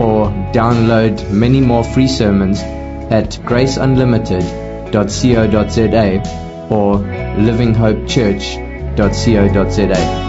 or download many more free sermons at graceunlimited.co.za or livinghopechurch.co.za.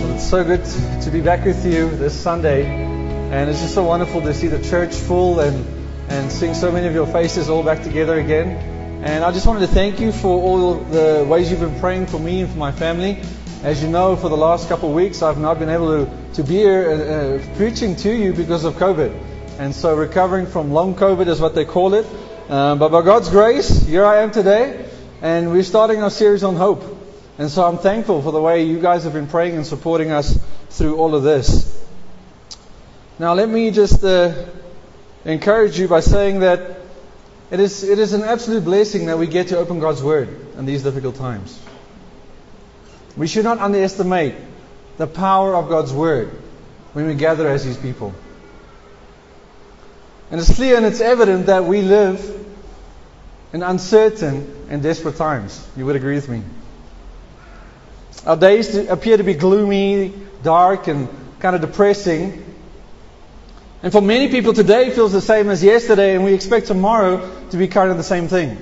Well, it's so good to be back with you this Sunday, and it's just so wonderful to see the church full and and seeing so many of your faces all back together again. And I just wanted to thank you for all the ways you've been praying for me and for my family. As you know, for the last couple of weeks, I've not been able to, to be here uh, uh, preaching to you because of COVID. And so recovering from long COVID is what they call it. Um, but by God's grace, here I am today, and we're starting our series on hope. And so I'm thankful for the way you guys have been praying and supporting us through all of this. Now, let me just uh, encourage you by saying that it is, it is an absolute blessing that we get to open God's Word in these difficult times. We should not underestimate the power of God's Word when we gather as His people. And it's clear and it's evident that we live in uncertain and desperate times. You would agree with me. Our days appear to be gloomy, dark, and kind of depressing. And for many people today feels the same as yesterday, and we expect tomorrow to be kind of the same thing.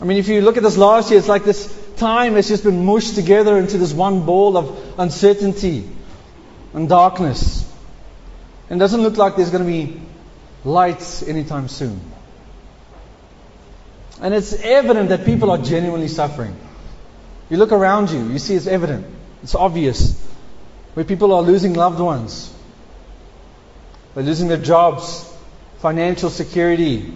I mean, if you look at this last year, it's like this time has just been mushed together into this one ball of uncertainty and darkness. And it doesn't look like there's going to be lights anytime soon. And it's evident that people are genuinely suffering. You look around you, you see it's evident. It's obvious. Where people are losing loved ones, they're losing their jobs, financial security.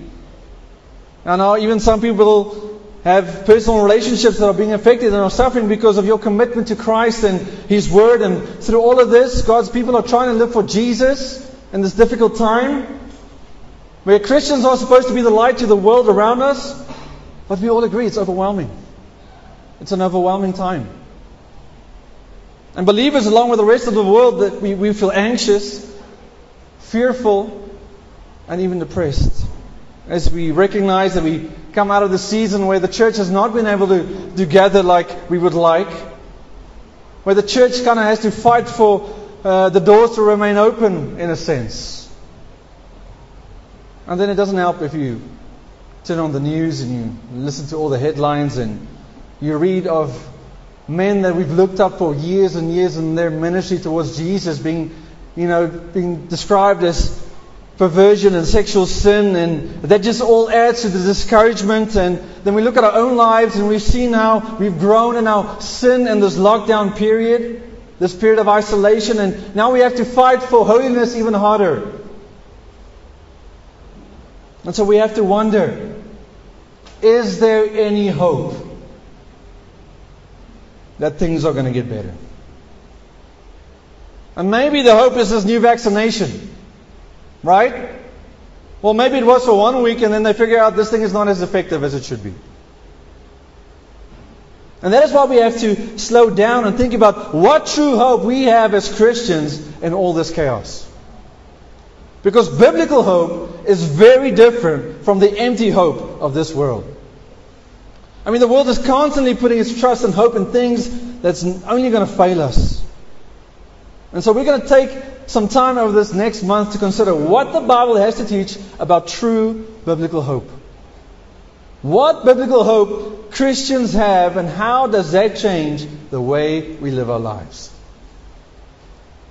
And now, even some people have personal relationships that are being affected and are suffering because of your commitment to Christ and His Word. And through all of this, God's people are trying to live for Jesus in this difficult time. Where Christians are supposed to be the light to the world around us, but we all agree it's overwhelming. It's an overwhelming time. And believers, along with the rest of the world, that we, we feel anxious, fearful, and even depressed. As we recognize that we come out of the season where the church has not been able to, to gather like we would like, where the church kind of has to fight for uh, the doors to remain open, in a sense. And then it doesn't help if you turn on the news and you listen to all the headlines and you read of men that we've looked up for years and years in their ministry towards Jesus being, you know, being described as perversion and sexual sin, and that just all adds to the discouragement. And then we look at our own lives and we've seen how we've grown in our sin in this lockdown period, this period of isolation, and now we have to fight for holiness even harder. And so we have to wonder is there any hope that things are going to get better? And maybe the hope is this new vaccination, right? Well, maybe it was for one week and then they figure out this thing is not as effective as it should be. And that is why we have to slow down and think about what true hope we have as Christians in all this chaos. Because biblical hope is very different from the empty hope of this world. I mean, the world is constantly putting its trust and hope in things that's only going to fail us. And so we're going to take some time over this next month to consider what the Bible has to teach about true biblical hope. What biblical hope Christians have, and how does that change the way we live our lives?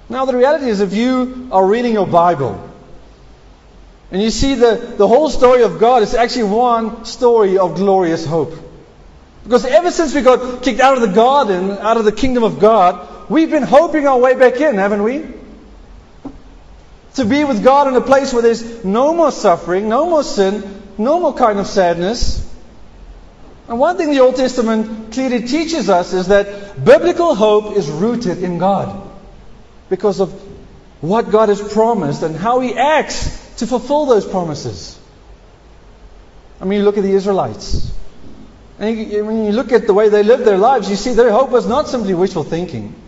Now, the reality is, if you are reading your Bible, and you see the, the whole story of God is actually one story of glorious hope. Because ever since we got kicked out of the garden, out of the kingdom of God, we've been hoping our way back in, haven't we? To be with God in a place where there's no more suffering, no more sin, no more kind of sadness. And one thing the Old Testament clearly teaches us is that biblical hope is rooted in God because of what God has promised and how He acts to fulfill those promises. I mean, you look at the Israelites. And when you look at the way they lived their lives, you see their hope was not simply wishful thinking.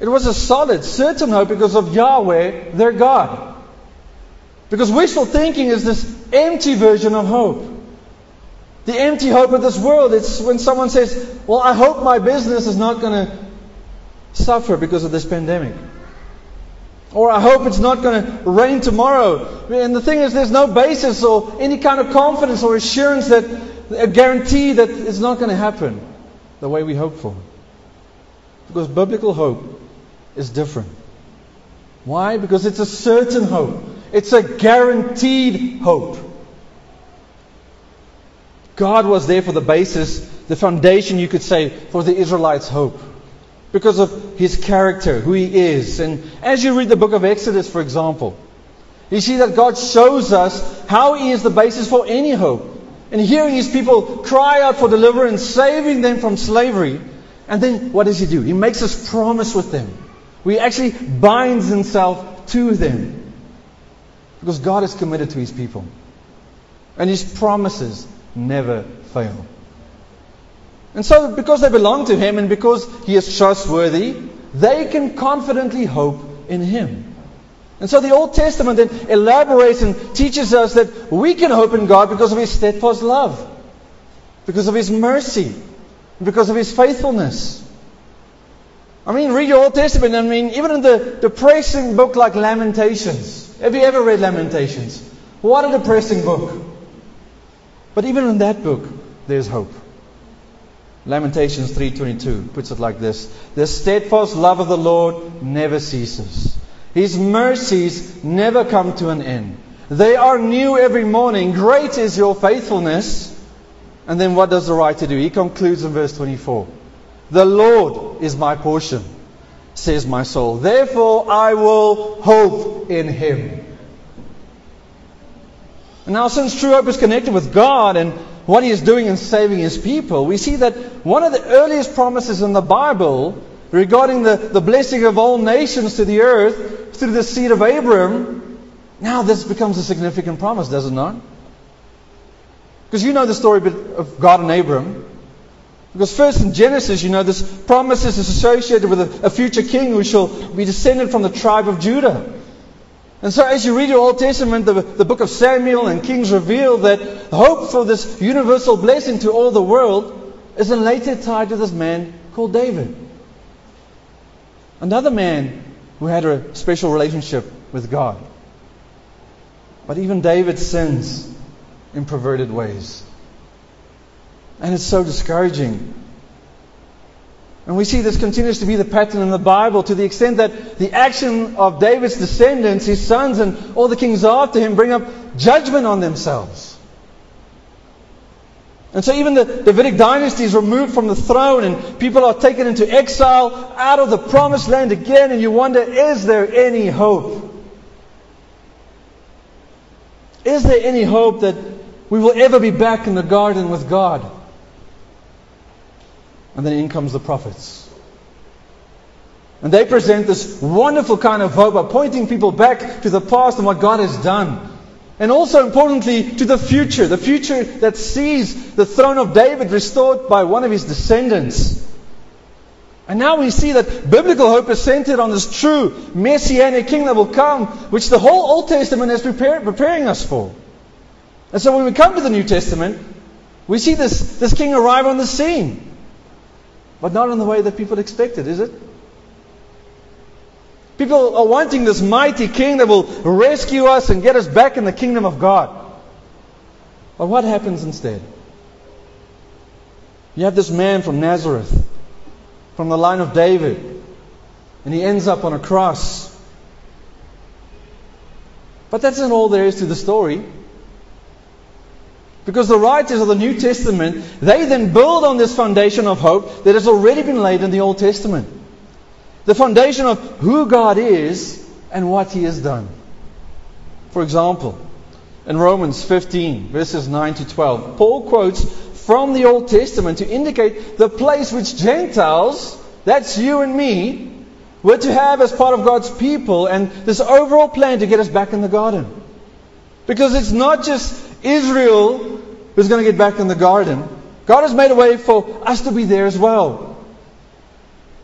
It was a solid, certain hope because of Yahweh, their God. Because wishful thinking is this empty version of hope. The empty hope of this world. It's when someone says, Well, I hope my business is not going to suffer because of this pandemic. Or I hope it's not going to rain tomorrow. And the thing is, there's no basis or any kind of confidence or assurance that a guarantee that it's not going to happen the way we hope for. Because biblical hope is different. Why? Because it's a certain hope. It's a guaranteed hope. God was there for the basis, the foundation, you could say, for the Israelites' hope. Because of his character, who he is. And as you read the book of Exodus, for example, you see that God shows us how he is the basis for any hope. And hearing his people cry out for deliverance, saving them from slavery. And then what does he do? He makes us promise with them. He actually binds himself to them. Because God is committed to his people. And his promises never fail. And so, because they belong to Him and because He is trustworthy, they can confidently hope in Him. And so the Old Testament then elaborates and teaches us that we can hope in God because of His steadfast love, because of His mercy, because of His faithfulness. I mean, read your Old Testament. I mean, even in the depressing book like Lamentations. Have you ever read Lamentations? What a depressing book. But even in that book, there's hope. Lamentations 3:22 puts it like this: "The steadfast love of the Lord never ceases. His mercies never come to an end. They are new every morning. Great is your faithfulness." And then what does the writer do? He concludes in verse 24. "The Lord is my portion," says my soul. "Therefore I will hope in him." Now since true hope is connected with God and what he is doing in saving his people, we see that one of the earliest promises in the Bible regarding the, the blessing of all nations to the earth through the seed of Abram, now this becomes a significant promise, does it not? Because you know the story of God and Abram. Because first in Genesis, you know, this promise is associated with a, a future king who shall be descended from the tribe of Judah. And so, as you read your Old Testament, the, the book of Samuel and Kings reveal that the hope for this universal blessing to all the world is later tied to this man called David. Another man who had a special relationship with God. But even David sins in perverted ways. And it's so discouraging and we see this continues to be the pattern in the Bible to the extent that the action of David's descendants, his sons, and all the kings after him bring up judgment on themselves. And so even the Davidic dynasty is removed from the throne and people are taken into exile out of the promised land again and you wonder, is there any hope? Is there any hope that we will ever be back in the garden with God? And then in comes the prophets. And they present this wonderful kind of hope by pointing people back to the past and what God has done. And also importantly, to the future. The future that sees the throne of David restored by one of his descendants. And now we see that biblical hope is centered on this true messianic king that will come, which the whole Old Testament is preparing us for. And so when we come to the New Testament, we see this, this king arrive on the scene. But not in the way that people expected, is it? People are wanting this mighty king that will rescue us and get us back in the kingdom of God. But what happens instead? You have this man from Nazareth, from the line of David, and he ends up on a cross. But that's not all there is to the story. Because the writers of the New Testament, they then build on this foundation of hope that has already been laid in the Old Testament. The foundation of who God is and what He has done. For example, in Romans 15, verses 9 to 12, Paul quotes from the Old Testament to indicate the place which Gentiles, that's you and me, were to have as part of God's people and this overall plan to get us back in the garden. Because it's not just Israel who's going to get back in the garden. God has made a way for us to be there as well.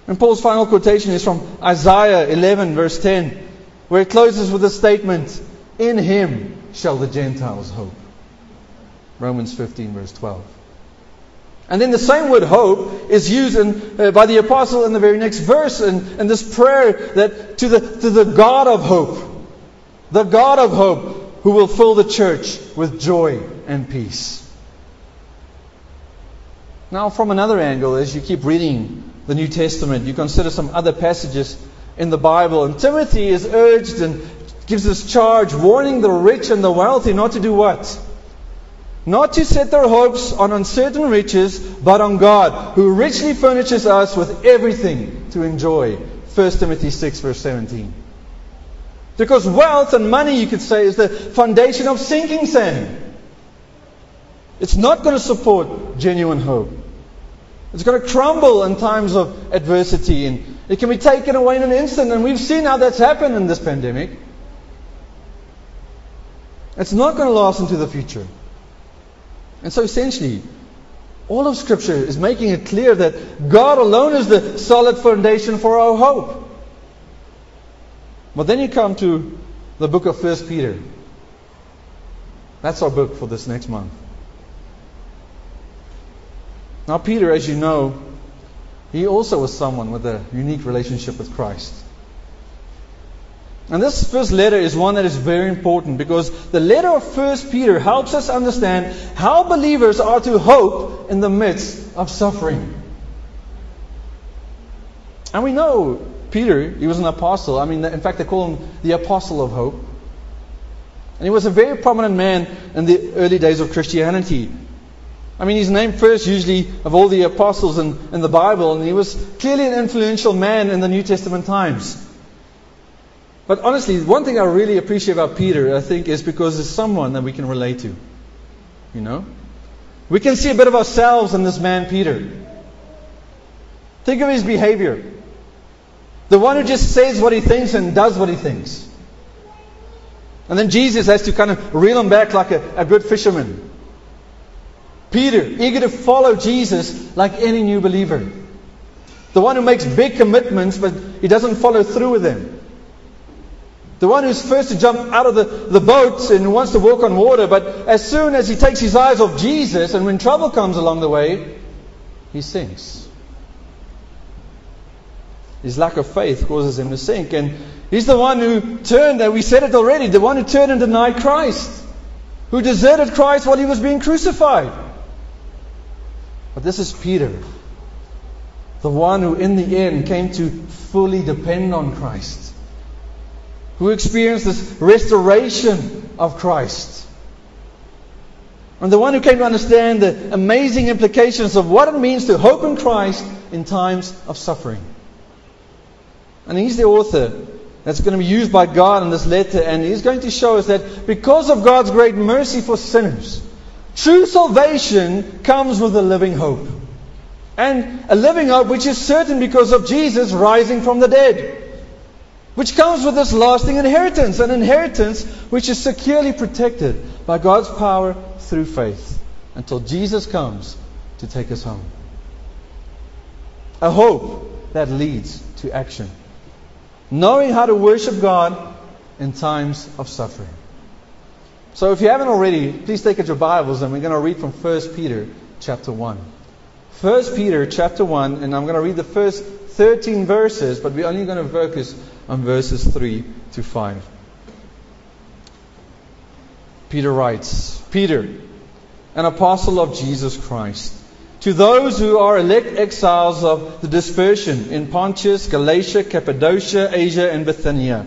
And Paul's final quotation is from Isaiah 11, verse 10, where it closes with a statement In him shall the Gentiles hope. Romans 15, verse 12. And then the same word hope is used in, uh, by the apostle in the very next verse in, in this prayer that to the, to the God of hope, the God of hope who will fill the church with joy and peace. Now, from another angle, as you keep reading the New Testament, you consider some other passages in the Bible. And Timothy is urged and gives this charge, warning the rich and the wealthy not to do what? Not to set their hopes on uncertain riches, but on God, who richly furnishes us with everything to enjoy. 1 Timothy 6, verse 17. Because wealth and money, you could say, is the foundation of sinking sand. It's not going to support genuine hope. It's going to crumble in times of adversity and it can be taken away in an instant. And we've seen how that's happened in this pandemic. It's not going to last into the future. And so essentially, all of Scripture is making it clear that God alone is the solid foundation for our hope. But then you come to the book of 1 Peter. That's our book for this next month. Now, Peter, as you know, he also was someone with a unique relationship with Christ. And this first letter is one that is very important because the letter of 1 Peter helps us understand how believers are to hope in the midst of suffering. And we know Peter, he was an apostle. I mean, in fact, they call him the apostle of hope. And he was a very prominent man in the early days of Christianity. I mean, he's named first usually of all the apostles in, in the Bible, and he was clearly an influential man in the New Testament times. But honestly, one thing I really appreciate about Peter, I think, is because he's someone that we can relate to. You know? We can see a bit of ourselves in this man, Peter. Think of his behavior. The one who just says what he thinks and does what he thinks. And then Jesus has to kind of reel him back like a, a good fisherman. Peter, eager to follow Jesus like any new believer. The one who makes big commitments, but he doesn't follow through with them. The one who's first to jump out of the, the boat and wants to walk on water, but as soon as he takes his eyes off Jesus and when trouble comes along the way, he sinks. His lack of faith causes him to sink. And he's the one who turned, and we said it already, the one who turned and denied Christ, who deserted Christ while he was being crucified. But this is Peter, the one who in the end came to fully depend on Christ who experienced this restoration of Christ. And the one who came to understand the amazing implications of what it means to hope in Christ in times of suffering. And he's the author that's going to be used by God in this letter, and he's going to show us that because of God's great mercy for sinners, true salvation comes with a living hope. And a living hope which is certain because of Jesus rising from the dead which comes with this lasting inheritance, an inheritance which is securely protected by God's power through faith until Jesus comes to take us home. A hope that leads to action. Knowing how to worship God in times of suffering. So if you haven't already, please take out your Bibles and we're going to read from 1 Peter chapter 1. 1 Peter chapter 1, and I'm going to read the first 13 verses, but we're only going to focus on verses 3 to 5. Peter writes, Peter, an apostle of Jesus Christ, to those who are elect exiles of the dispersion in Pontus, Galatia, Cappadocia, Asia, and Bithynia,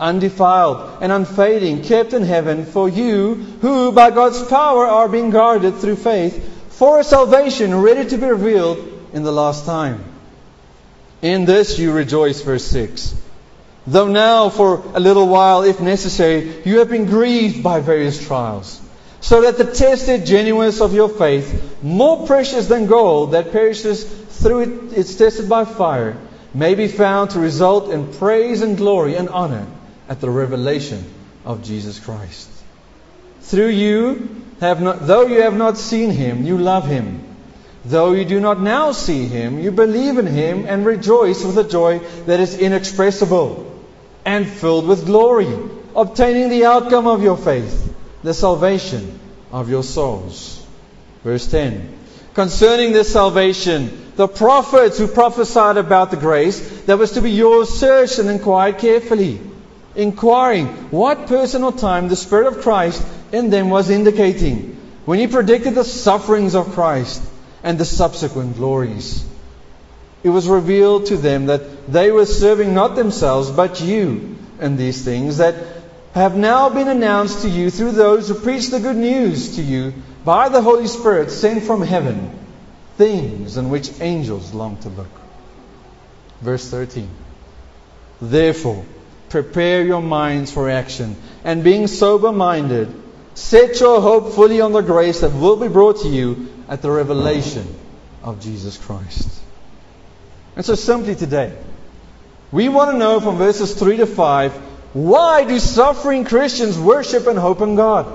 undefiled, and unfading, kept in heaven for you, who by God's power are being guarded through faith for a salvation ready to be revealed in the last time. In this you rejoice, verse 6. Though now, for a little while, if necessary, you have been grieved by various trials, so that the tested genuineness of your faith, more precious than gold that perishes through it, it's tested by fire, may be found to result in praise and glory and honor at the revelation of Jesus Christ. Through you, have not, though you have not seen him, you love him. Though you do not now see him, you believe in him and rejoice with a joy that is inexpressible and filled with glory, obtaining the outcome of your faith, the salvation of your souls. Verse 10. Concerning this salvation, the prophets who prophesied about the grace that was to be yours searched and inquired carefully, inquiring what person or time the Spirit of Christ in them was indicating when he predicted the sufferings of Christ and the subsequent glories. It was revealed to them that they were serving not themselves but you in these things that have now been announced to you through those who preach the good news to you by the Holy Spirit sent from heaven, things in which angels long to look. Verse 13. Therefore, prepare your minds for action, and being sober minded, set your hope fully on the grace that will be brought to you at the revelation of Jesus Christ. And so, simply today, we want to know from verses 3 to 5 why do suffering Christians worship and hope in God?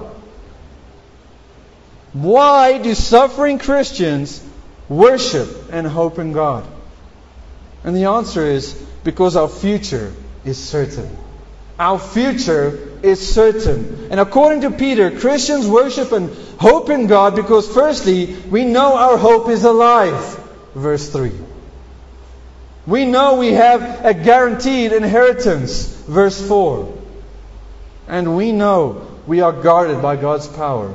Why do suffering Christians worship and hope in God? And the answer is because our future is certain. Our future is certain. And according to Peter, Christians worship and hope in God because, firstly, we know our hope is alive. Verse 3. We know we have a guaranteed inheritance. Verse 4. And we know we are guarded by God's power.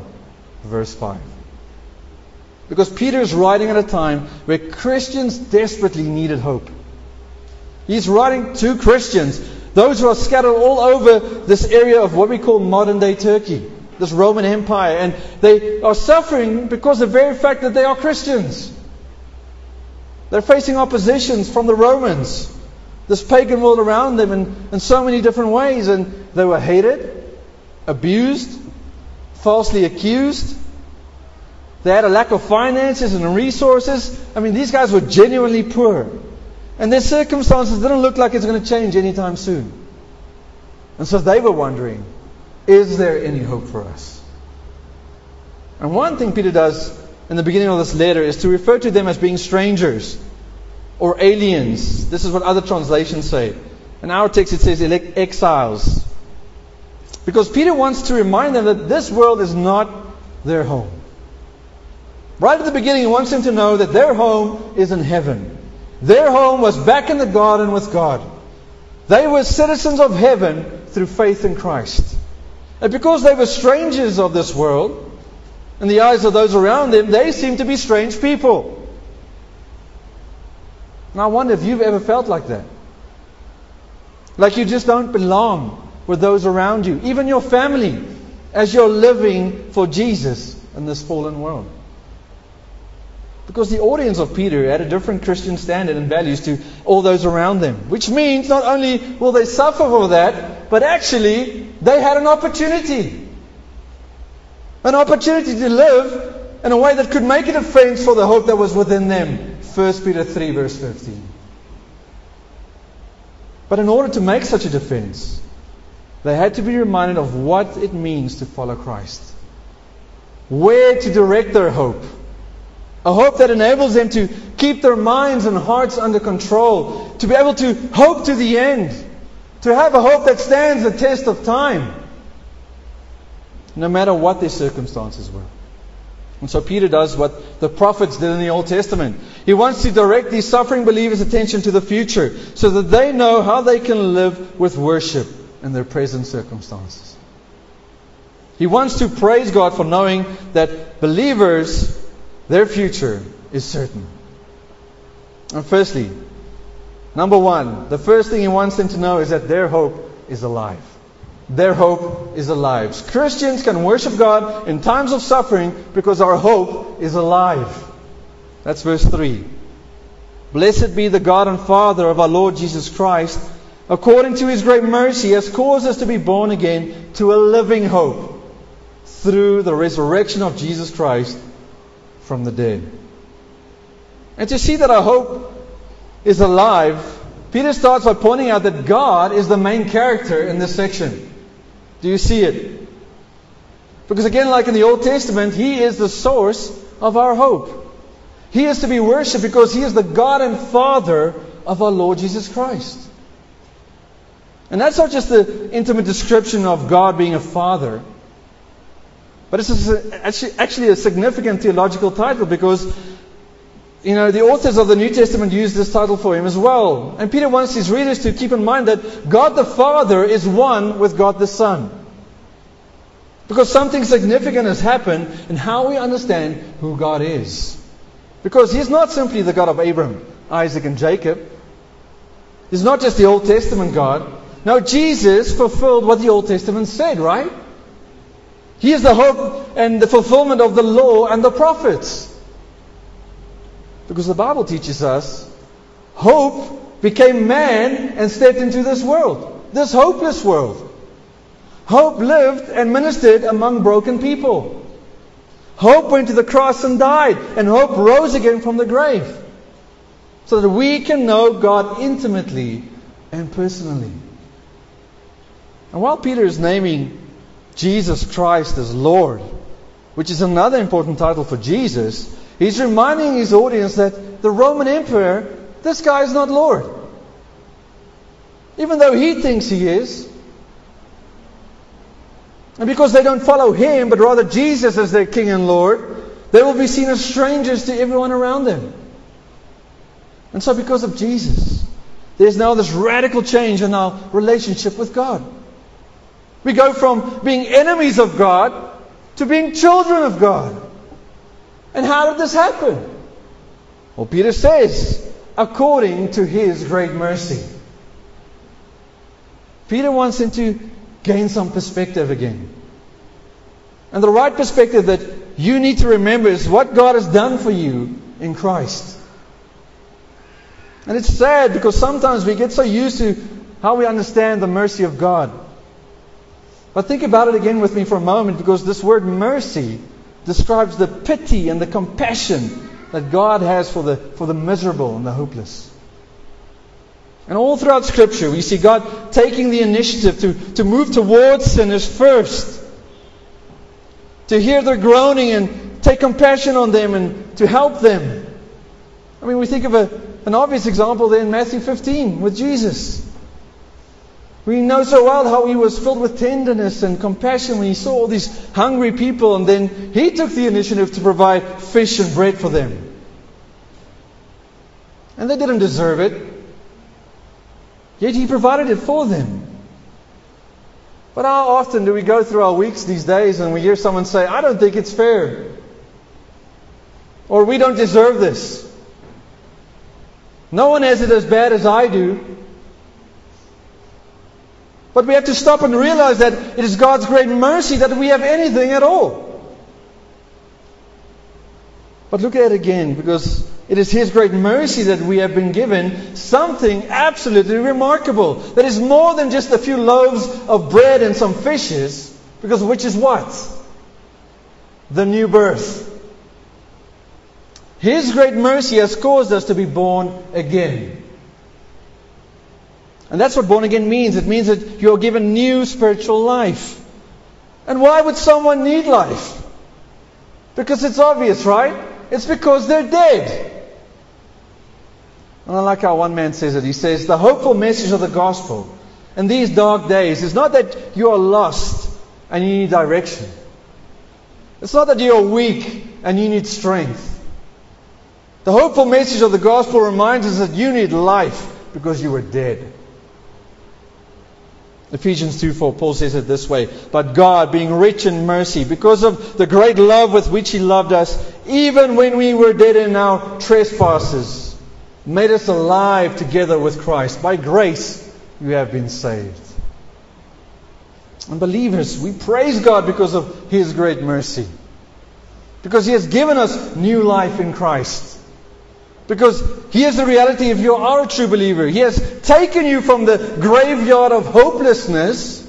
Verse 5. Because Peter is writing at a time where Christians desperately needed hope. He's writing to Christians those who are scattered all over this area of what we call modern day Turkey, this Roman Empire. And they are suffering because of the very fact that they are Christians. They're facing oppositions from the Romans, this pagan world around them in, in so many different ways. And they were hated, abused, falsely accused. They had a lack of finances and resources. I mean, these guys were genuinely poor. And their circumstances didn't look like it's going to change anytime soon. And so they were wondering, is there any hope for us? And one thing Peter does in the beginning of this letter is to refer to them as being strangers or aliens. This is what other translations say. In our text it says exiles. Because Peter wants to remind them that this world is not their home. Right at the beginning, he wants them to know that their home is in heaven. Their home was back in the garden with God. They were citizens of heaven through faith in Christ. And because they were strangers of this world, in the eyes of those around them, they seemed to be strange people. And I wonder if you've ever felt like that. Like you just don't belong with those around you, even your family, as you're living for Jesus in this fallen world. Because the audience of Peter had a different Christian standard and values to all those around them. Which means not only will they suffer for that, but actually they had an opportunity. An opportunity to live in a way that could make a defense for the hope that was within them. 1 Peter 3, verse 15. But in order to make such a defense, they had to be reminded of what it means to follow Christ. Where to direct their hope a hope that enables them to keep their minds and hearts under control, to be able to hope to the end, to have a hope that stands the test of time, no matter what their circumstances were. And so Peter does what the prophets did in the Old Testament. He wants to direct these suffering believers' attention to the future so that they know how they can live with worship in their present circumstances. He wants to praise God for knowing that believers their future is certain. And firstly, number one, the first thing he wants them to know is that their hope is alive. Their hope is alive. Christians can worship God in times of suffering because our hope is alive. That's verse 3. Blessed be the God and Father of our Lord Jesus Christ. According to his great mercy, has caused us to be born again to a living hope through the resurrection of Jesus Christ from the dead. And to see that our hope is alive, Peter starts by pointing out that God is the main character in this section. Do you see it? Because again, like in the Old Testament, He is the source of our hope. He is to be worshipped because He is the God and Father of our Lord Jesus Christ. And that's not just the intimate description of God being a father, but it's actually a significant theological title because, you know, the authors of the New Testament use this title for him as well. And Peter wants his readers to keep in mind that God the Father is one with God the Son. Because something significant has happened in how we understand who God is. Because He's not simply the God of Abraham, Isaac, and Jacob. He's not just the Old Testament God. No, Jesus fulfilled what the Old Testament said, right? He is the hope and the fulfillment of the law and the prophets. Because the Bible teaches us hope became man and stepped into this world, this hopeless world. Hope lived and ministered among broken people. Hope went to the cross and died, and hope rose again from the grave. So that we can know God intimately and personally. And while Peter is naming Jesus Christ as Lord, which is another important title for Jesus, he's reminding his audience that the Roman Emperor, this guy is not Lord. Even though he thinks he is. And because they don't follow him, but rather Jesus as their King and Lord, they will be seen as strangers to everyone around them. And so, because of Jesus, there's now this radical change in our relationship with God. We go from being enemies of God to being children of God. And how did this happen? Well, Peter says, according to his great mercy. Peter wants him to gain some perspective again. And the right perspective that you need to remember is what God has done for you in Christ. And it's sad because sometimes we get so used to how we understand the mercy of God but think about it again with me for a moment because this word mercy describes the pity and the compassion that God has for the, for the miserable and the hopeless. And all throughout Scripture, we see God taking the initiative to, to move towards sinners first, to hear their groaning and take compassion on them and to help them. I mean, we think of a, an obvious example there in Matthew 15 with Jesus. We know so well how he was filled with tenderness and compassion when he saw all these hungry people, and then he took the initiative to provide fish and bread for them. And they didn't deserve it, yet he provided it for them. But how often do we go through our weeks these days and we hear someone say, I don't think it's fair? Or we don't deserve this. No one has it as bad as I do. But we have to stop and realize that it is God's great mercy that we have anything at all. But look at it again, because it is His great mercy that we have been given something absolutely remarkable. That is more than just a few loaves of bread and some fishes, because which is what? The new birth. His great mercy has caused us to be born again. And that's what born again means. It means that you're given new spiritual life. And why would someone need life? Because it's obvious, right? It's because they're dead. And I like how one man says it. He says, The hopeful message of the gospel in these dark days is not that you are lost and you need direction. It's not that you're weak and you need strength. The hopeful message of the gospel reminds us that you need life because you were dead. Ephesians 2 4, Paul says it this way But God, being rich in mercy, because of the great love with which He loved us, even when we were dead in our trespasses, made us alive together with Christ. By grace, you have been saved. And believers, we praise God because of His great mercy. Because He has given us new life in Christ. Because here's the reality if you are a true believer, He has taken you from the graveyard of hopelessness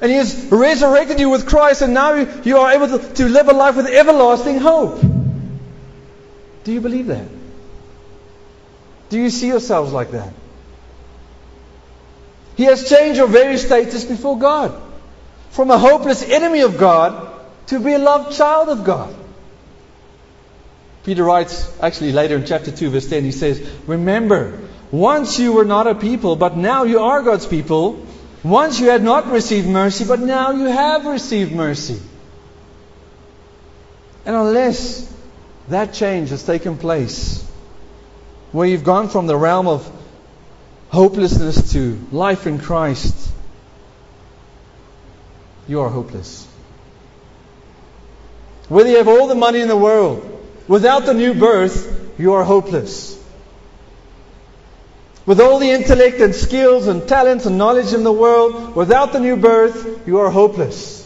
and He has resurrected you with Christ, and now you are able to, live a life with everlasting hope. Do you believe that? Do you see yourselves like that? He has changed your very status before God. From a hopeless enemy of God to be a loved child of God. Peter writes, actually later in chapter 2, verse 10, he says, Remember, once you were not a people, but now you are God's people. Once you had not received mercy, but now you have received mercy. And unless that change has taken place, where you've gone from the realm of hopelessness to life in Christ, you are hopeless. Whether you have all the money in the world, without the new birth, you are hopeless. With all the intellect and skills and talents and knowledge in the world, without the new birth, you are hopeless.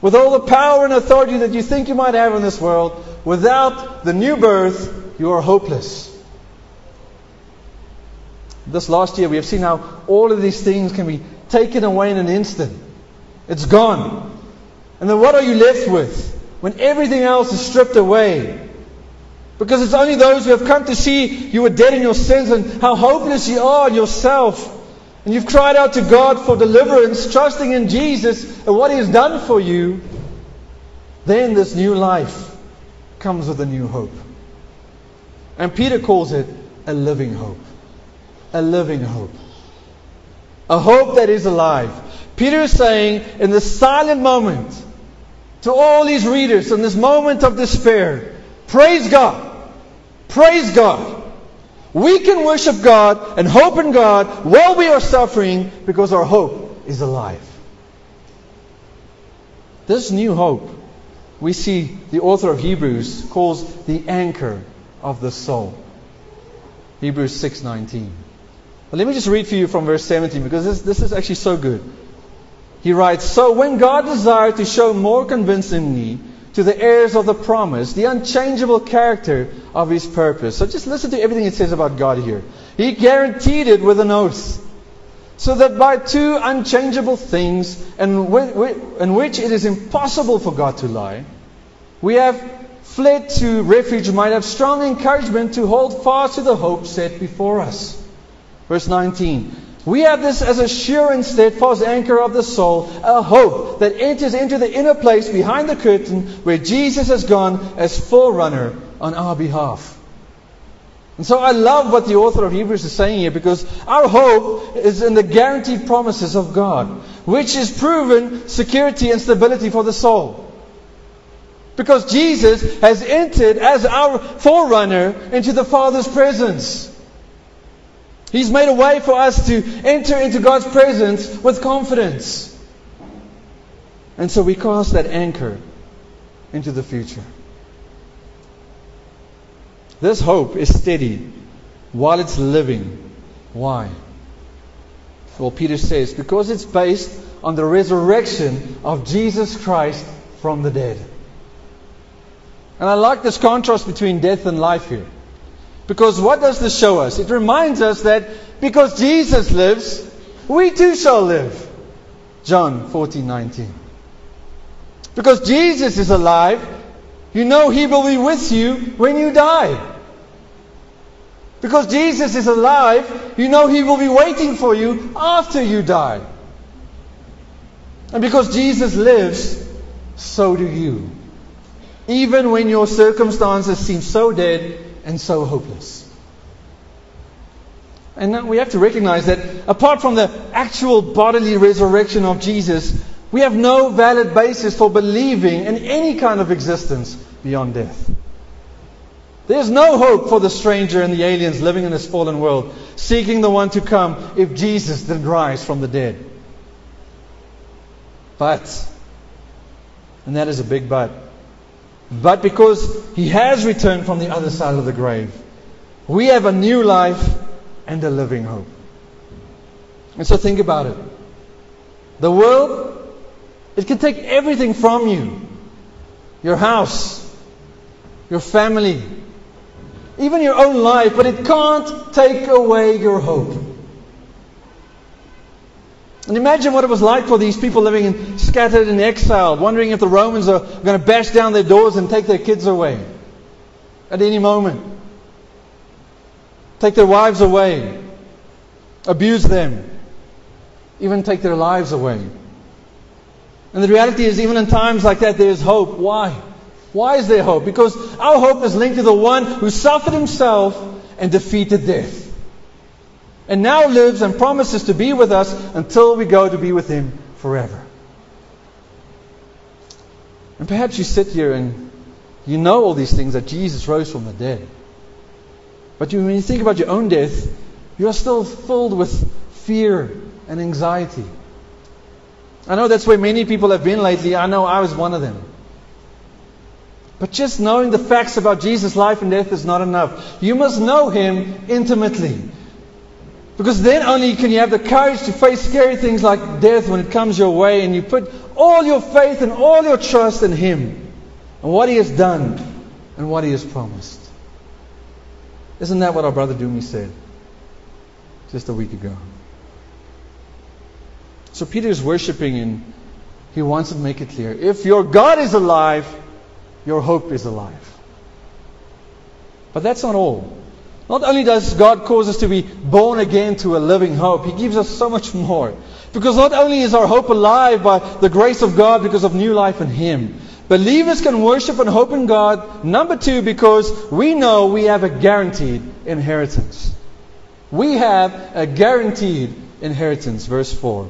With all the power and authority that you think you might have in this world, without the new birth, you are hopeless. This last year, we have seen how all of these things can be taken away in an instant. It's gone. And then what are you left with when everything else is stripped away? Because it's only those who have come to see you are dead in your sins and how hopeless you are in yourself. And you've cried out to God for deliverance, trusting in Jesus and what He has done for you. Then this new life comes with a new hope. And Peter calls it a living hope. A living hope. A hope that is alive. Peter is saying in this silent moment to all these readers in this moment of despair, praise God. Praise God. We can worship God and hope in God while we are suffering because our hope is alive. This new hope, we see the author of Hebrews calls the anchor of the soul. Hebrews 6:19. But let me just read for you from verse 17 because this, this is actually so good. He writes, So when God desired to show more convincingly to the heirs of the promise the unchangeable character of his purpose. So just listen to everything it says about God here. He guaranteed it with an oath. So that by two unchangeable things, in which it is impossible for God to lie, we have fled to refuge, might have strong encouragement to hold fast to the hope set before us. Verse 19. We have this as a sure and steadfast anchor of the soul, a hope that enters into the inner place behind the curtain where Jesus has gone as forerunner on our behalf. And so I love what the author of Hebrews is saying here because our hope is in the guaranteed promises of God, which is proven security and stability for the soul. Because Jesus has entered as our forerunner into the Father's presence. He's made a way for us to enter into God's presence with confidence. And so we cast that anchor into the future. This hope is steady while it's living. Why? Well, Peter says, because it's based on the resurrection of Jesus Christ from the dead. And I like this contrast between death and life here. Because what does this show us? It reminds us that because Jesus lives, we too shall live. John 14:19. Because Jesus is alive, you know he will be with you when you die. Because Jesus is alive, you know he will be waiting for you after you die. And because Jesus lives, so do you. Even when your circumstances seem so dead and so hopeless. And we have to recognize that apart from the actual bodily resurrection of Jesus, we have no valid basis for believing in any kind of existence beyond death. There's no hope for the stranger and the aliens living in this fallen world, seeking the one to come if Jesus didn't rise from the dead. But, and that is a big but, but because He has returned from the other side of the grave. We have a new life and a living hope. And so think about it. The world, it can take everything from you your house, your family, even your own life, but it can't take away your hope. And imagine what it was like for these people living in, scattered in exile, wondering if the Romans are going to bash down their doors and take their kids away at any moment. Take their wives away, abuse them, even take their lives away. And the reality is, even in times like that, there is hope. Why? Why is there hope? Because our hope is linked to the one who suffered himself and defeated death and now lives and promises to be with us until we go to be with Him forever. And perhaps you sit here and you know all these things that Jesus rose from the dead. But you, when you think about your own death, you are still filled with fear and anxiety. I know that's where many people have been lately. I know I was one of them. But just knowing the facts about Jesus' life and death is not enough. You must know Him intimately. Because then only can you have the courage to face scary things like death when it comes your way and you put all your faith and all your trust in Him and what He has done and what He has promised. Isn't that what our brother Doomy said just a week ago? So Peter is worshiping and he wants to make it clear. If your God is alive, your hope is alive. But that's not all. Not only does God cause us to be born again to a living hope, He gives us so much more. Because not only is our hope alive by the grace of God because of new life in Him, believers can worship and hope in God, number two, because we know we have a guaranteed inheritance. We have a guaranteed inheritance, verse 4.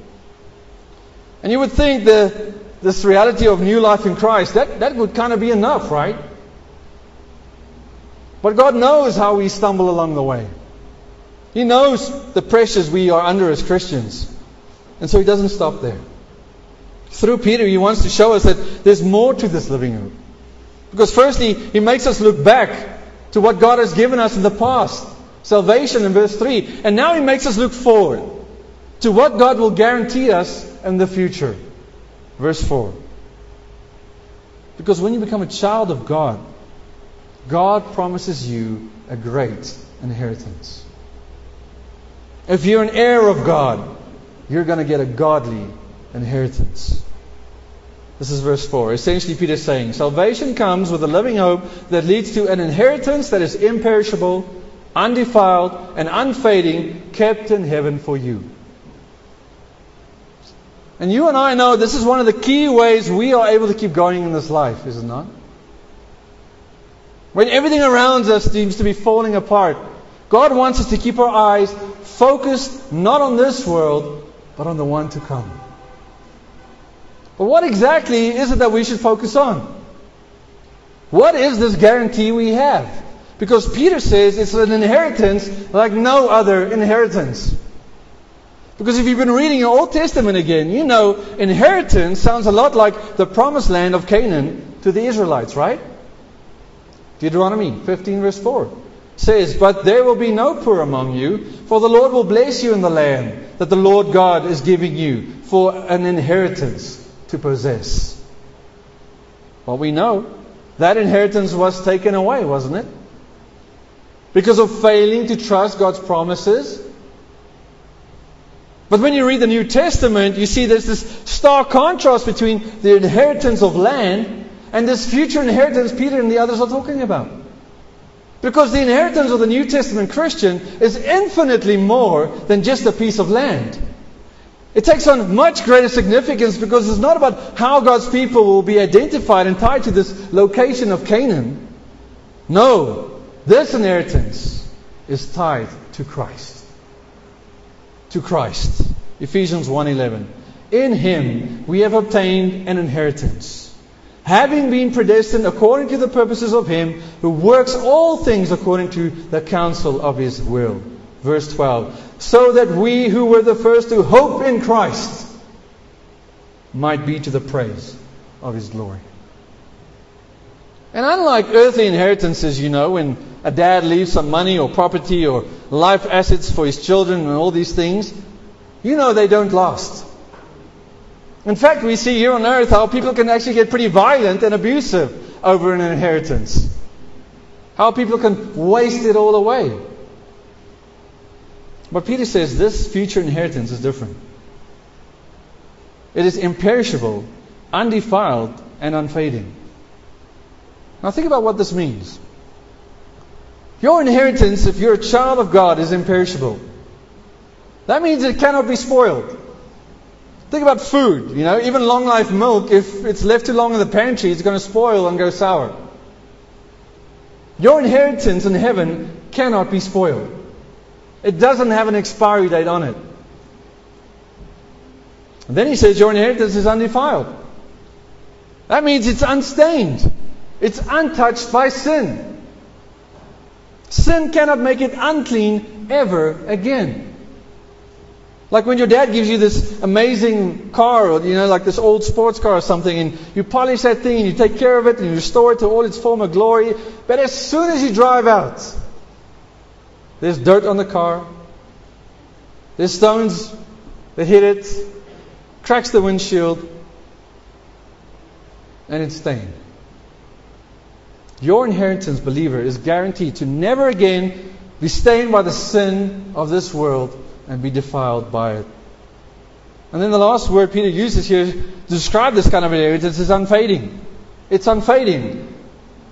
And you would think that this reality of new life in Christ, that, that would kind of be enough, right? But God knows how we stumble along the way. He knows the pressures we are under as Christians. And so He doesn't stop there. Through Peter, He wants to show us that there's more to this living hope. Because firstly, He makes us look back to what God has given us in the past. Salvation in verse 3. And now He makes us look forward to what God will guarantee us in the future. Verse 4. Because when you become a child of God, God promises you a great inheritance. If you're an heir of God, you're going to get a godly inheritance. This is verse 4. Essentially, Peter's saying salvation comes with a living hope that leads to an inheritance that is imperishable, undefiled, and unfading, kept in heaven for you. And you and I know this is one of the key ways we are able to keep going in this life, is it not? When everything around us seems to be falling apart, God wants us to keep our eyes focused not on this world, but on the one to come. But what exactly is it that we should focus on? What is this guarantee we have? Because Peter says it's an inheritance like no other inheritance. Because if you've been reading your Old Testament again, you know inheritance sounds a lot like the promised land of Canaan to the Israelites, right? Deuteronomy 15 verse 4 says, But there will be no poor among you, for the Lord will bless you in the land that the Lord God is giving you for an inheritance to possess. Well, we know that inheritance was taken away, wasn't it? Because of failing to trust God's promises. But when you read the New Testament, you see there's this stark contrast between the inheritance of land and this future inheritance Peter and the others are talking about. Because the inheritance of the New Testament Christian is infinitely more than just a piece of land. It takes on much greater significance because it's not about how God's people will be identified and tied to this location of Canaan. No, this inheritance is tied to Christ. To Christ. Ephesians 1:11. In him we have obtained an inheritance having been predestined according to the purposes of Him who works all things according to the counsel of His will. Verse 12. So that we who were the first to hope in Christ might be to the praise of His glory. And unlike earthly inheritances, you know, when a dad leaves some money or property or life assets for his children and all these things, you know they don't last. In fact, we see here on earth how people can actually get pretty violent and abusive over an inheritance. How people can waste it all away. But Peter says this future inheritance is different. It is imperishable, undefiled, and unfading. Now think about what this means. Your inheritance, if you're a child of God, is imperishable. That means it cannot be spoiled. Think about food. You know, even long life milk, if it's left too long in the pantry, it's going to spoil and go sour. Your inheritance in heaven cannot be spoiled. It doesn't have an expiry date on it. And then he says your inheritance is undefiled. That means it's unstained. It's untouched by sin. Sin cannot make it unclean ever again. Like when your dad gives you this amazing car, or you know, like this old sports car or something, and you polish that thing and you take care of it and you restore it to all its former glory. But as soon as you drive out, there's dirt on the car, there's stones that hit it, cracks the windshield, and it's stained. Your inheritance, believer, is guaranteed to never again be stained by the sin of this world and be defiled by it. And then the last word Peter uses here to describe this kind of inheritance is unfading. It's unfading.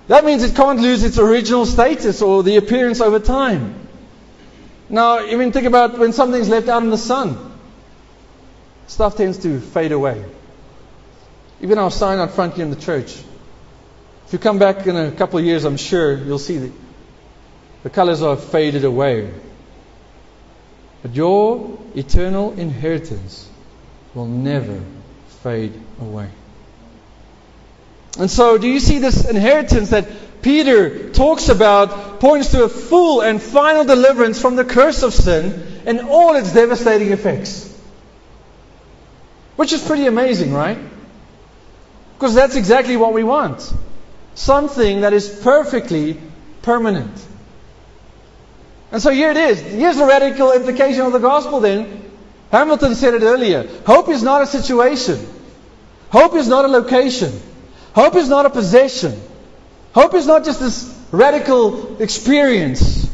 That means it can't lose its original status or the appearance over time. Now, even think about when something's left out in the sun. Stuff tends to fade away. Even our sign out front here in the church. If you come back in a couple of years, I'm sure you'll see the, the colors are faded away. But your eternal inheritance will never fade away. And so, do you see this inheritance that Peter talks about points to a full and final deliverance from the curse of sin and all its devastating effects? Which is pretty amazing, right? Because that's exactly what we want. Something that is perfectly permanent. And so here it is. Here's the radical implication of the gospel then. Hamilton said it earlier. Hope is not a situation. Hope is not a location. Hope is not a possession. Hope is not just this radical experience.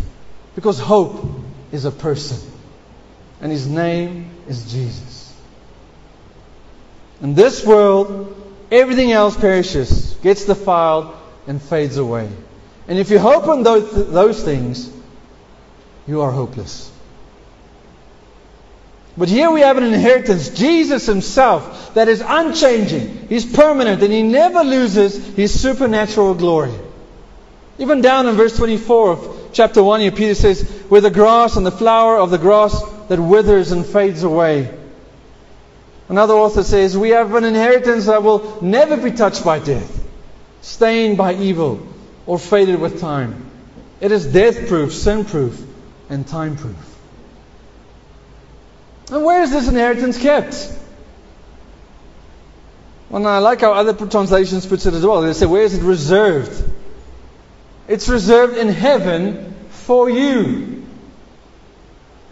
Because hope is a person. And his name is Jesus. In this world, everything else perishes, gets defiled, and fades away. And if you hope on those, those things, you are hopeless. But here we have an inheritance, Jesus Himself, that is unchanging. He's permanent and He never loses His supernatural glory. Even down in verse 24 of chapter 1 here, Peter says, Where the grass and the flower of the grass that withers and fades away. Another author says, We have an inheritance that will never be touched by death, stained by evil, or faded with time. It is death proof, sin proof, and time proof. And where is this inheritance kept? Well, I like how other translations put it as well. They say, where is it reserved? It's reserved in heaven for you.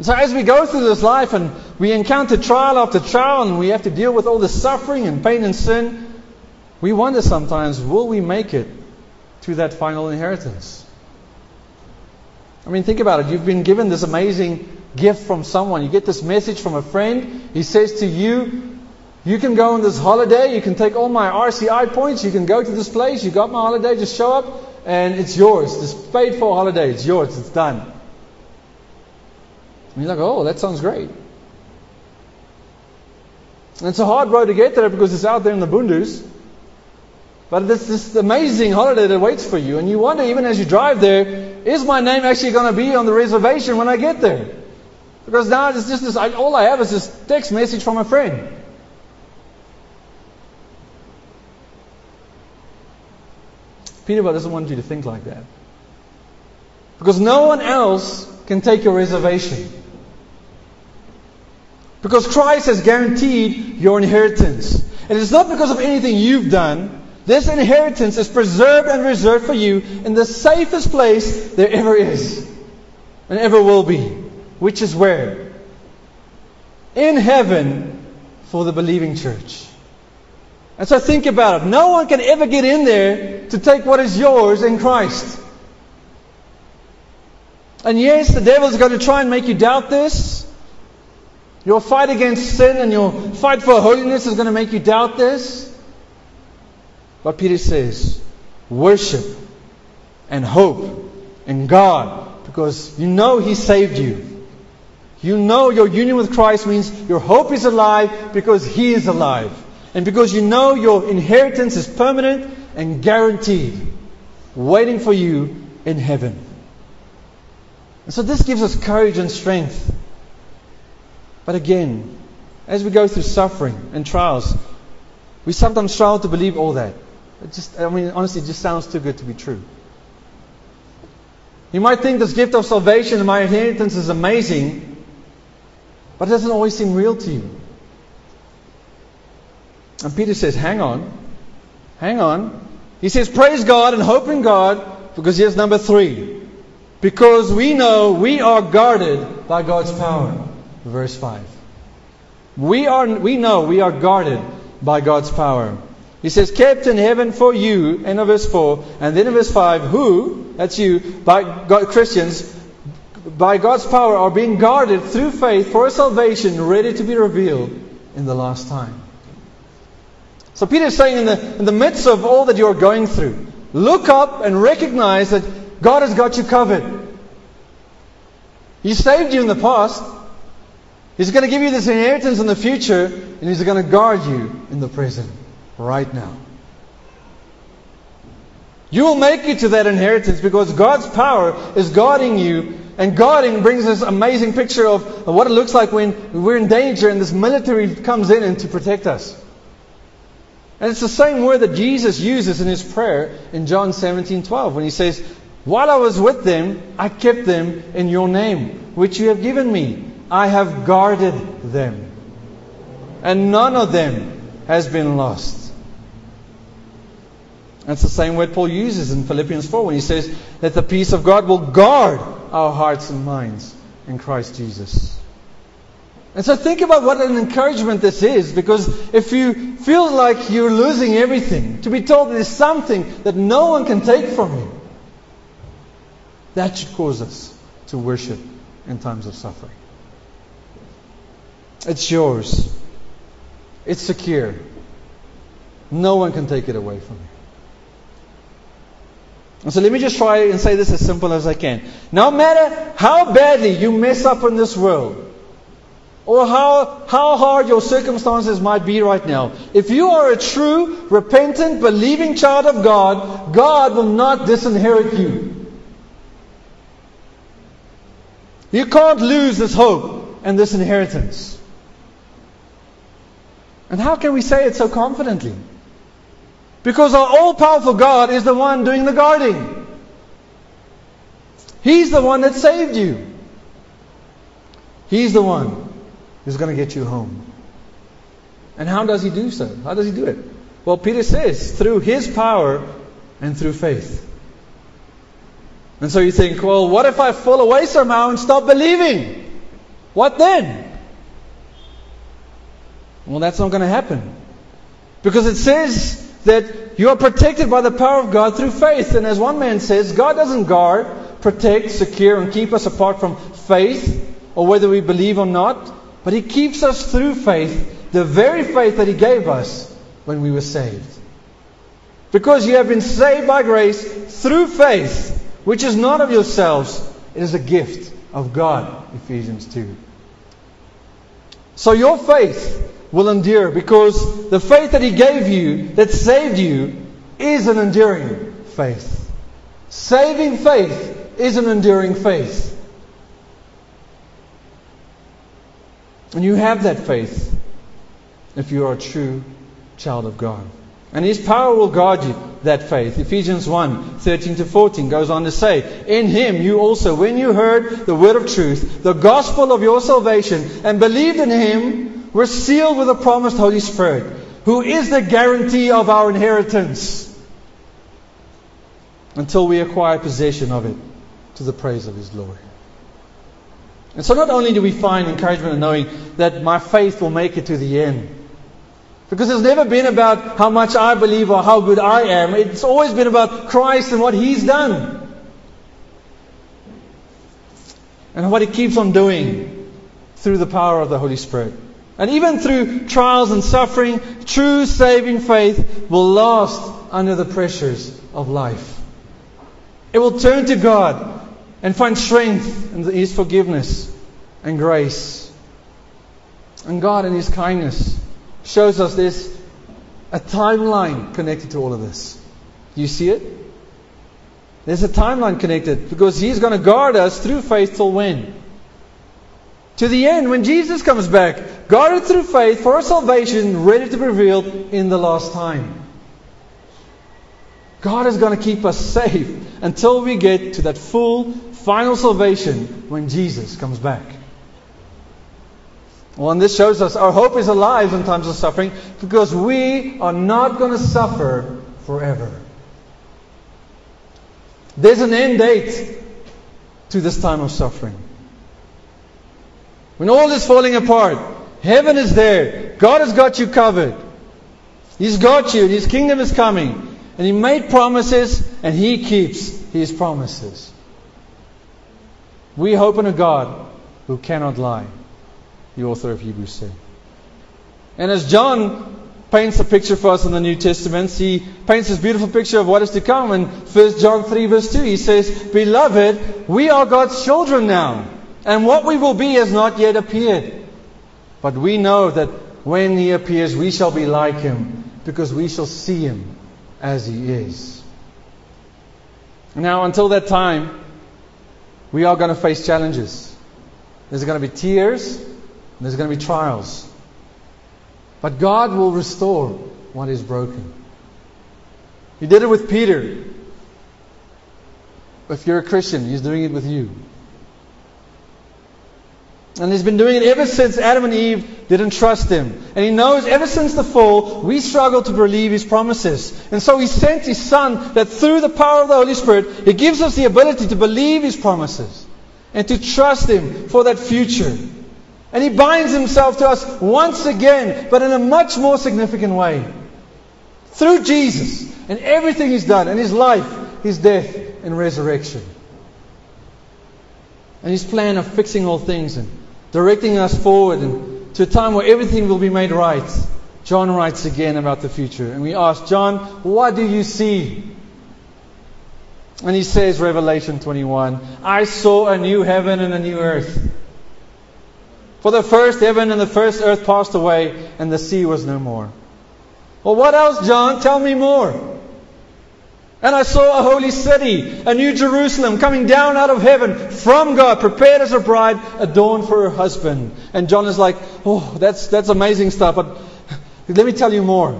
So as we go through this life and we encounter trial after trial and we have to deal with all the suffering and pain and sin, we wonder sometimes, will we make it to that final inheritance? I mean, think about it. You've been given this amazing gift from someone. You get this message from a friend. He says to you, You can go on this holiday. You can take all my RCI points. You can go to this place. You got my holiday. Just show up and it's yours. This paid for holiday. It's yours. It's done. And you're like, Oh, that sounds great. And it's a hard road to get there because it's out there in the bundus. But it's this amazing holiday that waits for you. And you wonder, even as you drive there, is my name actually going to be on the reservation when I get there? Because now it's just this, I, all I have is this text message from a friend. Peter doesn't want you to think like that. Because no one else can take your reservation. Because Christ has guaranteed your inheritance. And it's not because of anything you've done, This inheritance is preserved and reserved for you in the safest place there ever is and ever will be, which is where? In heaven for the believing church. And so think about it. No one can ever get in there to take what is yours in Christ. And yes, the devil is going to try and make you doubt this. Your fight against sin and your fight for holiness is going to make you doubt this. But Peter says, worship and hope in God because you know He saved you. You know your union with Christ means your hope is alive because He is alive. And because you know your inheritance is permanent and guaranteed, waiting for you in heaven. And so this gives us courage and strength. But again, as we go through suffering and trials, we sometimes struggle to believe all that. It just, I mean, honestly, it just sounds too good to be true. You might think this gift of salvation and my inheritance is amazing, but it doesn't always seem real to you. And Peter says, hang on. Hang on. He says, praise God and hope in God, because here's number three. Because we know we are guarded by God's power. Verse 5. We, are, we know we are guarded by God's power. He says, kept in heaven for you, end of verse 4. And then in verse 5, who, that's you, by God, Christians, by God's power are being guarded through faith for a salvation ready to be revealed in the last time. So Peter is saying in the, in the midst of all that you're going through, look up and recognize that God has got you covered. He saved you in the past. He's going to give you this inheritance in the future, and He's going to guard you in the present right now. You will make it to that inheritance because God's power is guarding you. And guarding brings this amazing picture of what it looks like when we're in danger and this military comes in and to protect us. And it's the same word that Jesus uses in his prayer in John 17:12 when he says, "While I was with them, I kept them in your name, which you have given me. I have guarded them, and none of them has been lost." That's the same word Paul uses in Philippians 4 when he says that the peace of God will guard our hearts and minds in Christ Jesus. And so think about what an encouragement this is because if you feel like you're losing everything, to be told there's something that no one can take from you, that should cause us to worship in times of suffering. It's yours. It's secure. No one can take it away from you. And so let me just try and say this as simple as I can. No matter how badly you mess up in this world, or how, how hard your circumstances might be right now, if you are a true, repentant, believing child of God, God will not disinherit you. You can't lose this hope and this inheritance. And how can we say it so confidently? Because our all powerful God is the one doing the guarding. He's the one that saved you. He's the one who's going to get you home. And how does he do so? How does he do it? Well, Peter says, through his power and through faith. And so you think, well, what if I fall away somehow and stop believing? What then? Well, that's not going to happen. Because it says that you are protected by the power of God through faith. And as one man says, God doesn't guard, protect, secure, and keep us apart from faith, or whether we believe or not, but He keeps us through faith, the very faith that He gave us when we were saved. Because you have been saved by grace through faith, which is not of yourselves, it is a gift of God. Ephesians 2. So your faith will endure because the faith that He gave you, that saved you, is an enduring faith. Saving faith is an enduring faith. And you have that faith if you are a true child of God. And His power will guard you, that faith. Ephesians 1 13 to 14 goes on to say, In Him you also, when you heard the word of truth, the gospel of your salvation, and believed in Him, we're sealed with the promised Holy Spirit, who is the guarantee of our inheritance until we acquire possession of it to the praise of His glory. And so not only do we find encouragement in knowing that my faith will make it to the end, because it's never been about how much I believe or how good I am. It's always been about Christ and what He's done. And what He keeps on doing through the power of the Holy Spirit. And even through trials and suffering, true saving faith will last under the pressures of life. It will turn to God and find strength in His forgiveness and grace. And God, in His kindness, shows us this a timeline connected to all of this. You see it? There's a timeline connected because He's going to guard us through faith till when? To the end, when Jesus comes back, guarded through faith for our salvation, ready to be revealed in the last time. God is going to keep us safe until we get to that full, final salvation when Jesus comes back. Well, and this shows us our hope is alive in times of suffering because we are not going to suffer forever. There's an end date to this time of suffering. When all is falling apart, heaven is there. God has got you covered. He's got you. His kingdom is coming. And He made promises and He keeps His promises. We hope in a God who cannot lie, the author of Hebrews said. And as John paints a picture for us in the New Testament, he paints this beautiful picture of what is to come. In 1 John 3 verse 2, he says, Beloved, we are God's children now. And what we will be has not yet appeared. But we know that when He appears, we shall be like Him, because we shall see Him as He is. Now, until that time, we are going to face challenges. There's going to be tears, there's going to be trials. But God will restore what is broken. He did it with Peter. If you're a Christian, He's doing it with you. And he's been doing it ever since Adam and Eve didn't trust him. And he knows ever since the fall, we struggle to believe his promises. And so he sent his son that through the power of the Holy Spirit, he gives us the ability to believe his promises and to trust him for that future. And he binds himself to us once again, but in a much more significant way. Through Jesus and everything he's done, and his life, his death, and resurrection. And his plan of fixing all things and directing us forward and to a time where everything will be made right. John writes again about the future. And we ask, John, what do you see? And he says, Revelation 21, I saw a new heaven and a new earth. For the first heaven and the first earth passed away, and the sea was no more. Well, what else, John? Tell me more. And I saw a holy city, a new Jerusalem, coming down out of heaven from God, prepared as a bride, adorned for her husband. And John is like, oh, that's, that's amazing stuff, but let me tell you more.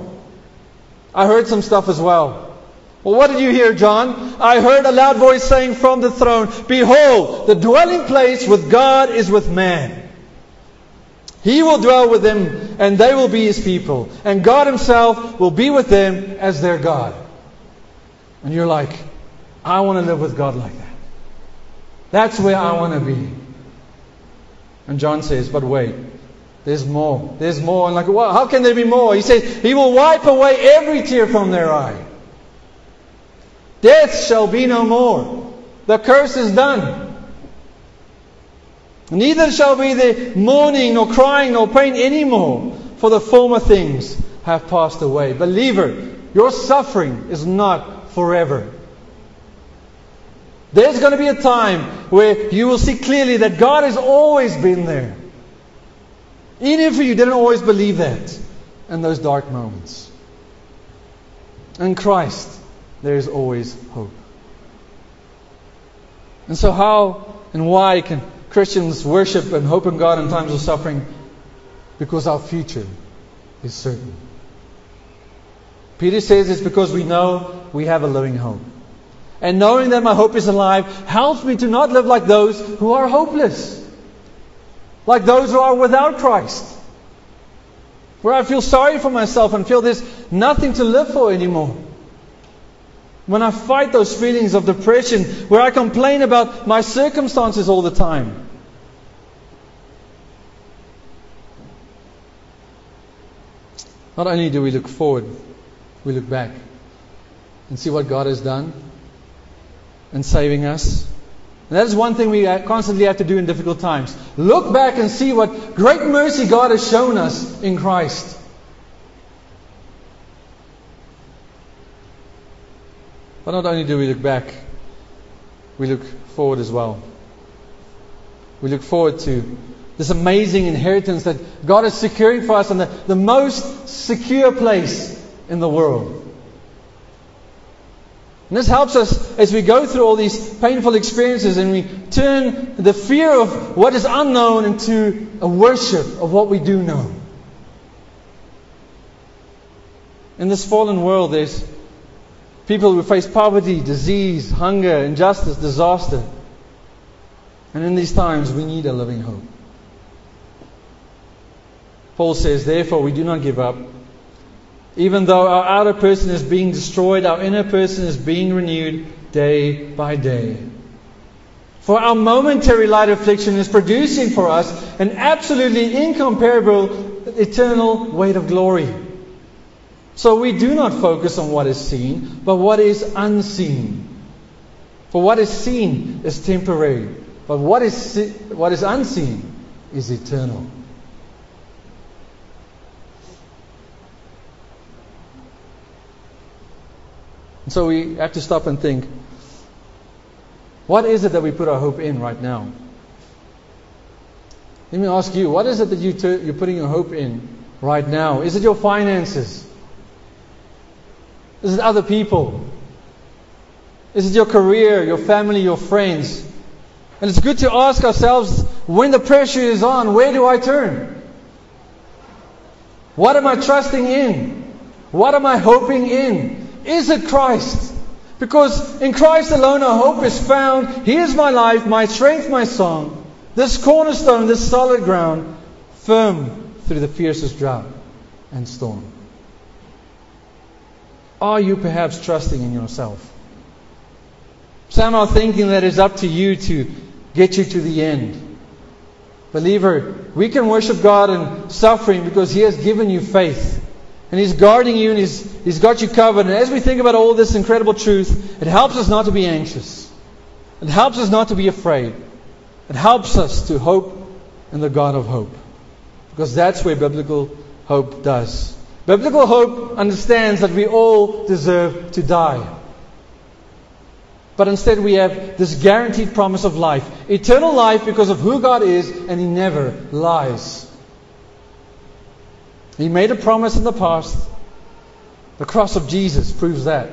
I heard some stuff as well. Well, what did you hear, John? I heard a loud voice saying from the throne, Behold, the dwelling place with God is with man. He will dwell with them, and they will be his people. And God himself will be with them as their God. And you're like, I want to live with God like that. That's where I want to be. And John says, but wait, there's more. There's more. And like, well, how can there be more? He says, He will wipe away every tear from their eye. Death shall be no more. The curse is done. Neither shall be the mourning, nor crying, nor pain anymore, for the former things have passed away. Believer, your suffering is not forever. There's going to be a time where you will see clearly that God has always been there. Even if you didn't always believe that in those dark moments. In Christ, there is always hope. And so, how and why can Christians worship and hope in God in times of suffering? Because our future is certain. Peter says it's because we know we have a living hope. And knowing that my hope is alive helps me to not live like those who are hopeless. Like those who are without Christ. Where I feel sorry for myself and feel there's nothing to live for anymore. When I fight those feelings of depression, where I complain about my circumstances all the time. Not only do we look forward, we look back and see what God has done in saving us. And that is one thing we constantly have to do in difficult times. Look back and see what great mercy God has shown us in Christ. But not only do we look back, we look forward as well. We look forward to this amazing inheritance that God is securing for us in the, the most secure place in the world. And this helps us as we go through all these painful experiences and we turn the fear of what is unknown into a worship of what we do know. In this fallen world, there's people who face poverty, disease, hunger, injustice, disaster. And in these times, we need a living hope. Paul says, Therefore, we do not give up. Even though our outer person is being destroyed, our inner person is being renewed day by day. For our momentary light affliction is producing for us an absolutely incomparable eternal weight of glory. So we do not focus on what is seen, but what is unseen. For what is seen is temporary, but what is, what is unseen is eternal. And so we have to stop and think what is it that we put our hope in right now? Let me ask you, what is it that you t- you're putting your hope in right now? Is it your finances? Is it other people? Is it your career, your family, your friends? And it's good to ask ourselves when the pressure is on, where do I turn? What am I trusting in? What am I hoping in? Is it Christ? Because in Christ alone our hope is found. He is my life, my strength, my song. This cornerstone, this solid ground, firm through the fiercest drought and storm. Are you perhaps trusting in yourself? Somehow thinking that it's up to you to get you to the end. Believer, we can worship God in suffering because He has given you faith. And He's guarding you and he's, he's got you covered. And as we think about all this incredible truth, it helps us not to be anxious. It helps us not to be afraid. It helps us to hope in the God of hope. Because that's where biblical hope does. Biblical hope understands that we all deserve to die. But instead, we have this guaranteed promise of life eternal life because of who God is, and He never lies. He made a promise in the past. The cross of Jesus proves that.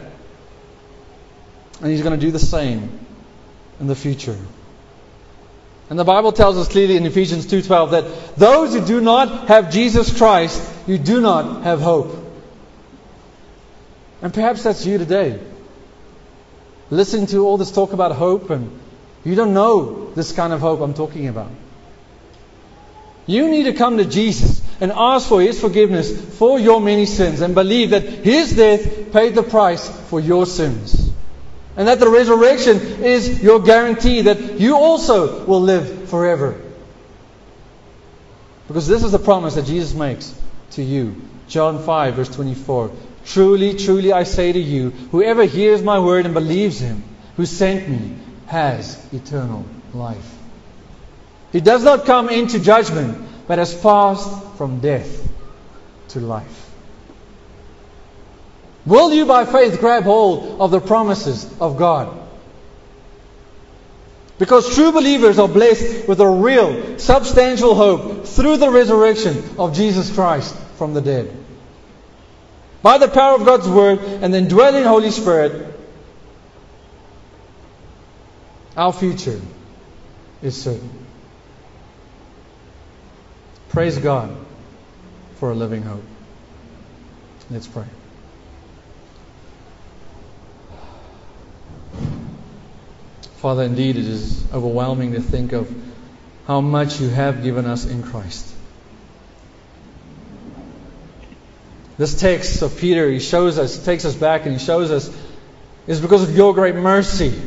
And He's going to do the same in the future. And the Bible tells us clearly in Ephesians 2:12 that those who do not have Jesus Christ, you do not have hope. And perhaps that's you today. Listening to all this talk about hope and you don't know this kind of hope I'm talking about. You need to come to Jesus and ask for His forgiveness for your many sins and believe that His death paid the price for your sins. And that the resurrection is your guarantee that you also will live forever. Because this is the promise that Jesus makes to you. John 5, verse 24. Truly, truly, I say to you, whoever hears my word and believes him who sent me has eternal life. He does not come into judgment, but has passed from death to life. Will you by faith grab hold of the promises of God? Because true believers are blessed with a real, substantial hope through the resurrection of Jesus Christ from the dead. By the power of God's Word and the indwelling Holy Spirit, our future is certain. Praise God for a living hope. Let's pray. Father, indeed, it is overwhelming to think of how much you have given us in Christ. This text of Peter, he shows us, takes us back and he shows us, is because of your great mercy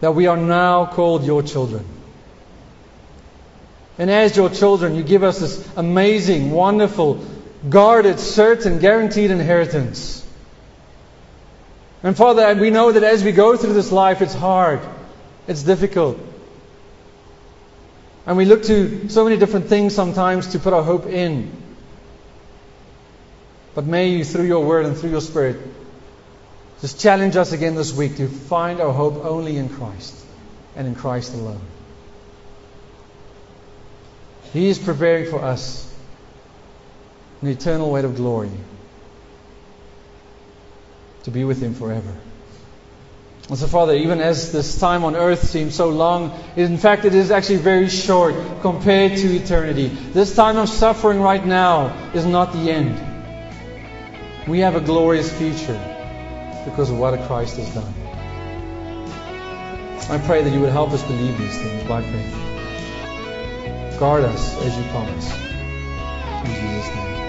that we are now called your children. And as your children, you give us this amazing, wonderful, guarded, certain, guaranteed inheritance. And Father, we know that as we go through this life, it's hard, it's difficult. And we look to so many different things sometimes to put our hope in. But may you, through your word and through your spirit, just challenge us again this week to find our hope only in Christ and in Christ alone. He is preparing for us an eternal weight of glory to be with Him forever. And so, Father, even as this time on earth seems so long, in fact, it is actually very short compared to eternity. This time of suffering right now is not the end. We have a glorious future because of what Christ has done. I pray that you would help us believe these things by faith. Guard us as you promise. In Jesus' name.